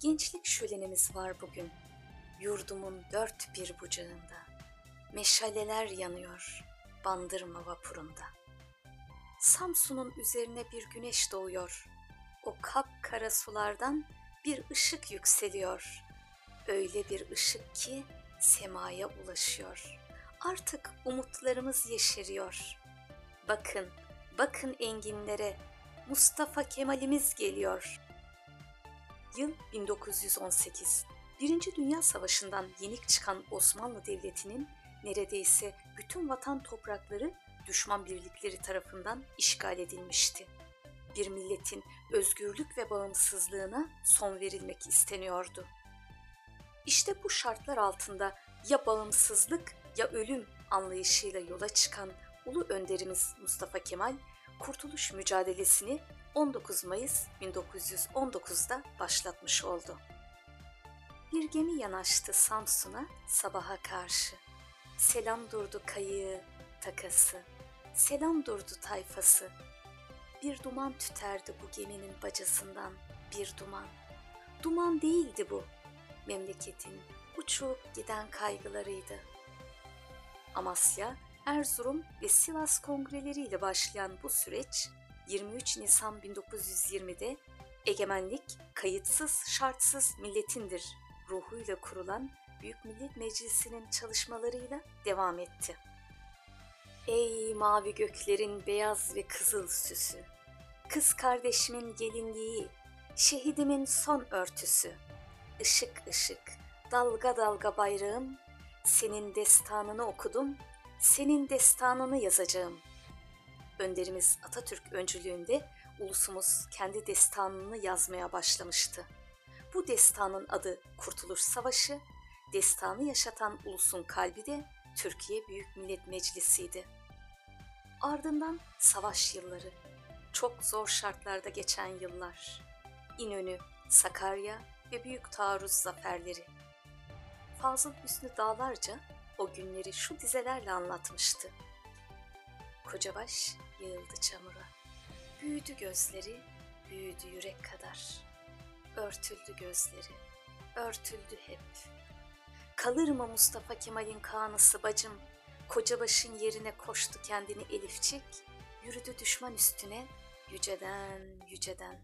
Gençlik şölenimiz var bugün. Yurdumun dört bir bucağında. Meşaleler yanıyor bandırma vapurunda. Samsun'un üzerine bir güneş doğuyor. O kapkara sulardan bir ışık yükseliyor. Öyle bir ışık ki semaya ulaşıyor. Artık umutlarımız yeşeriyor. Bakın, bakın enginlere. Mustafa Kemal'imiz geliyor. Yıl 1918. Birinci Dünya Savaşı'ndan yenik çıkan Osmanlı Devleti'nin neredeyse bütün vatan toprakları düşman birlikleri tarafından işgal edilmişti. Bir milletin özgürlük ve bağımsızlığına son verilmek isteniyordu. İşte bu şartlar altında ya bağımsızlık ya ölüm anlayışıyla yola çıkan ulu önderimiz Mustafa Kemal kurtuluş mücadelesini 19 Mayıs 1919'da başlatmış oldu. Bir gemi yanaştı Samsun'a sabaha karşı. Selam durdu kayığı, takası, selam durdu tayfası. Bir duman tüterdi bu geminin bacasından, bir duman. Duman değildi bu, memleketin uçup giden kaygılarıydı. Amasya, Erzurum ve Sivas kongreleriyle başlayan bu süreç 23 Nisan 1920'de egemenlik kayıtsız şartsız milletindir ruhuyla kurulan Büyük Millet Meclisi'nin çalışmalarıyla devam etti. Ey mavi göklerin beyaz ve kızıl süsü, kız kardeşimin gelinliği, şehidimin son örtüsü, ışık ışık, dalga dalga bayrağım, senin destanını okudum, senin destanını yazacağım. Önderimiz Atatürk öncülüğünde ulusumuz kendi destanını yazmaya başlamıştı. Bu destanın adı Kurtuluş Savaşı, destanı yaşatan ulusun kalbi de Türkiye Büyük Millet Meclisi'ydi. Ardından savaş yılları, çok zor şartlarda geçen yıllar, İnönü, Sakarya ve Büyük Taarruz zaferleri. Fazıl Hüsnü Dağlarca o günleri şu dizelerle anlatmıştı. Kocabaş yığıldı çamura. Büyüdü gözleri, büyüdü yürek kadar. Örtüldü gözleri, örtüldü hep. Kalır mı Mustafa Kemal'in kanısı bacım? Kocabaş'ın yerine koştu kendini Elifçik, yürüdü düşman üstüne, yüceden yüceden.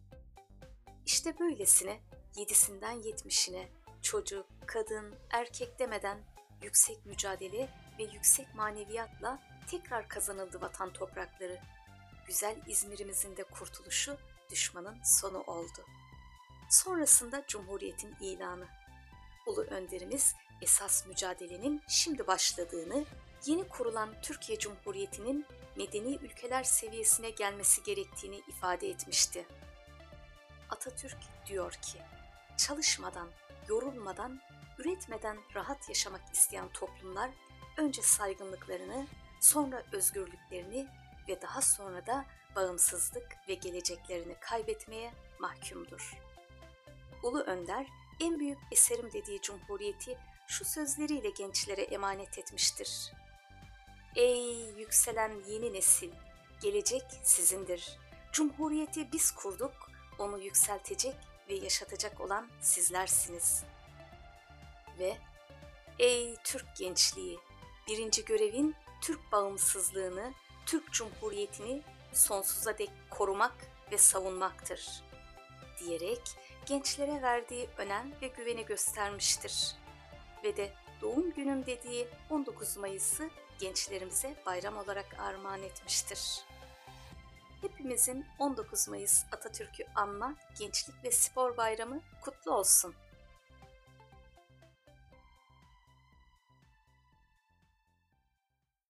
İşte böylesine yedisinden yetmişine çocuk, kadın, erkek demeden yüksek mücadele ve yüksek maneviyatla tekrar kazanıldı vatan toprakları. Güzel İzmir'imizin de kurtuluşu düşmanın sonu oldu. Sonrasında Cumhuriyet'in ilanı. Ulu önderimiz esas mücadelenin şimdi başladığını, yeni kurulan Türkiye Cumhuriyeti'nin medeni ülkeler seviyesine gelmesi gerektiğini ifade etmişti. Atatürk diyor ki, çalışmadan, yorulmadan, üretmeden rahat yaşamak isteyen toplumlar önce saygınlıklarını, sonra özgürlüklerini ve daha sonra da bağımsızlık ve geleceklerini kaybetmeye mahkumdur. Ulu Önder en büyük eserim dediği cumhuriyeti şu sözleriyle gençlere emanet etmiştir. Ey yükselen yeni nesil, gelecek sizindir. Cumhuriyeti biz kurduk, onu yükseltecek ve yaşatacak olan sizlersiniz. Ve ey Türk gençliği, birinci görevin Türk bağımsızlığını, Türk Cumhuriyeti'ni sonsuza dek korumak ve savunmaktır diyerek gençlere verdiği önem ve güveni göstermiştir. Ve de doğum günüm dediği 19 Mayıs'ı gençlerimize bayram olarak armağan etmiştir. Hepimizin 19 Mayıs Atatürk'ü anma Gençlik ve Spor Bayramı kutlu olsun.